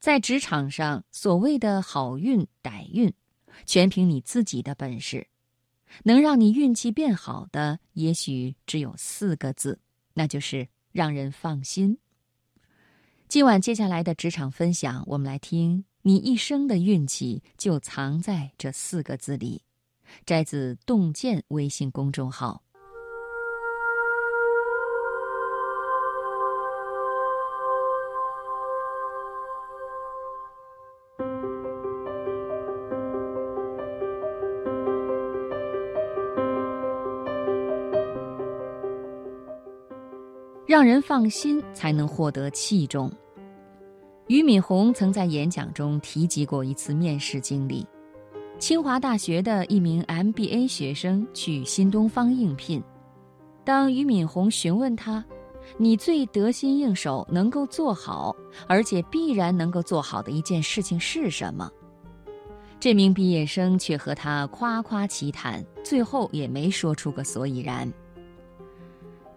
在职场上，所谓的好运歹运，全凭你自己的本事。能让你运气变好的，也许只有四个字，那就是让人放心。今晚接下来的职场分享，我们来听：你一生的运气就藏在这四个字里。摘自洞见微信公众号。让人放心，才能获得器重。俞敏洪曾在演讲中提及过一次面试经历：清华大学的一名 MBA 学生去新东方应聘。当俞敏洪询问他：“你最得心应手、能够做好，而且必然能够做好的一件事情是什么？”这名毕业生却和他夸夸其谈，最后也没说出个所以然。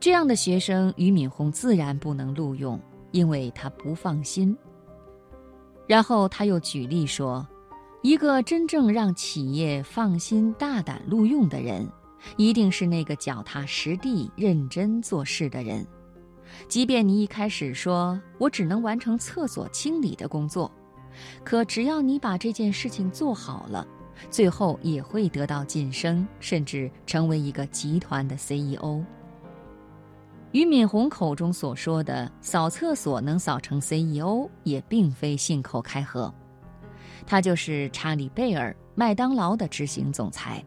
这样的学生，俞敏洪自然不能录用，因为他不放心。然后他又举例说，一个真正让企业放心、大胆录用的人，一定是那个脚踏实地、认真做事的人。即便你一开始说我只能完成厕所清理的工作，可只要你把这件事情做好了，最后也会得到晋升，甚至成为一个集团的 CEO。俞敏洪口中所说的扫厕所能扫成 CEO，也并非信口开河。他就是查理·贝尔，麦当劳的执行总裁。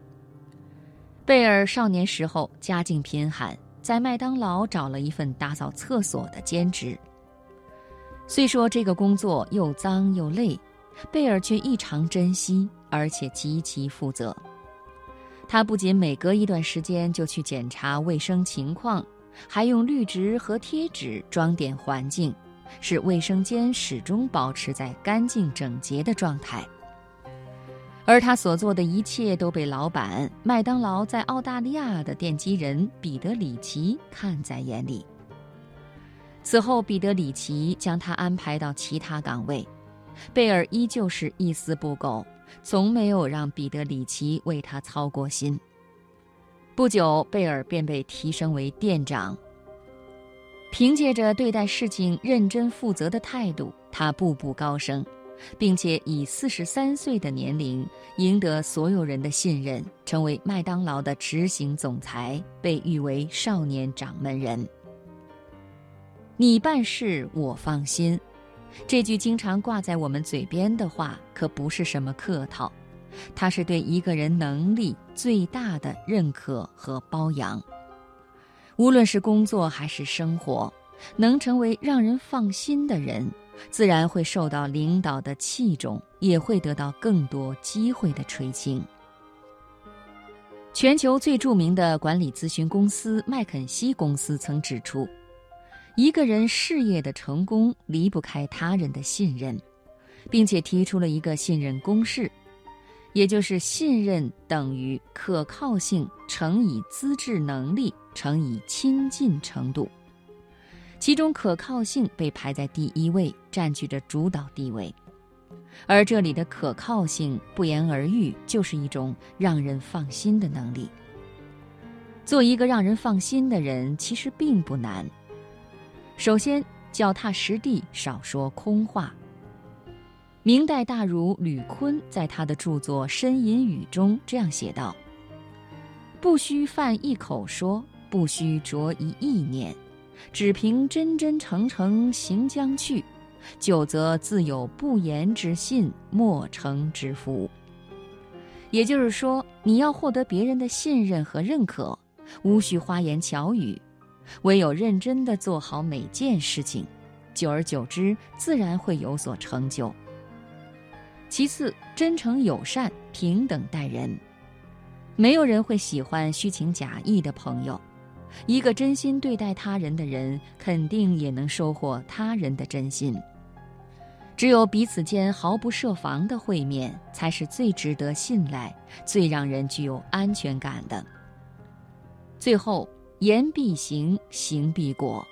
贝尔少年时候家境贫寒，在麦当劳找了一份打扫厕所的兼职。虽说这个工作又脏又累，贝尔却异常珍惜，而且极其负责。他不仅每隔一段时间就去检查卫生情况。还用绿植和贴纸装点环境，使卫生间始终保持在干净整洁的状态。而他所做的一切都被老板麦当劳在澳大利亚的奠基人彼得里奇看在眼里。此后，彼得里奇将他安排到其他岗位，贝尔依旧是一丝不苟，从没有让彼得里奇为他操过心。不久，贝尔便被提升为店长。凭借着对待事情认真负责的态度，他步步高升，并且以四十三岁的年龄赢得所有人的信任，成为麦当劳的执行总裁，被誉为“少年掌门人”。你办事我放心，这句经常挂在我们嘴边的话，可不是什么客套。他是对一个人能力最大的认可和包养。无论是工作还是生活，能成为让人放心的人，自然会受到领导的器重，也会得到更多机会的垂青。全球最著名的管理咨询公司麦肯锡公司曾指出，一个人事业的成功离不开他人的信任，并且提出了一个信任公式。也就是信任等于可靠性乘以资质能力乘以亲近程度，其中可靠性被排在第一位，占据着主导地位。而这里的可靠性，不言而喻，就是一种让人放心的能力。做一个让人放心的人，其实并不难。首先，脚踏实地，少说空话。明代大儒吕坤在他的著作《呻吟语》中这样写道：“不须犯一口说，不须着一意念，只凭真真诚诚行将去，久则自有不言之信，莫成之福。”也就是说，你要获得别人的信任和认可，无需花言巧语，唯有认真的做好每件事情，久而久之，自然会有所成就。其次，真诚友善、平等待人，没有人会喜欢虚情假意的朋友。一个真心对待他人的人，肯定也能收获他人的真心。只有彼此间毫不设防的会面，才是最值得信赖、最让人具有安全感的。最后，言必行，行必果。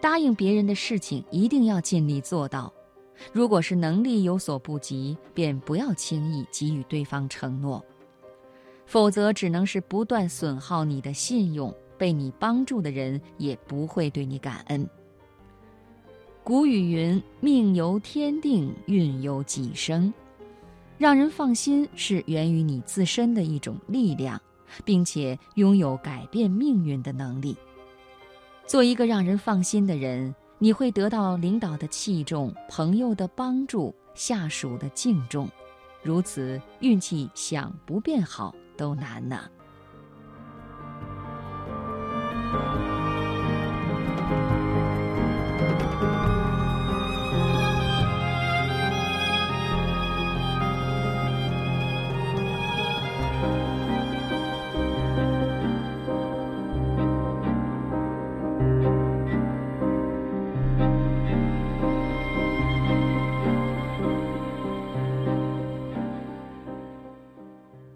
答应别人的事情，一定要尽力做到。如果是能力有所不及，便不要轻易给予对方承诺，否则只能是不断损耗你的信用，被你帮助的人也不会对你感恩。古语云：“命由天定，运由己生。”让人放心是源于你自身的一种力量，并且拥有改变命运的能力。做一个让人放心的人。你会得到领导的器重、朋友的帮助、下属的敬重，如此运气想不变好都难呢。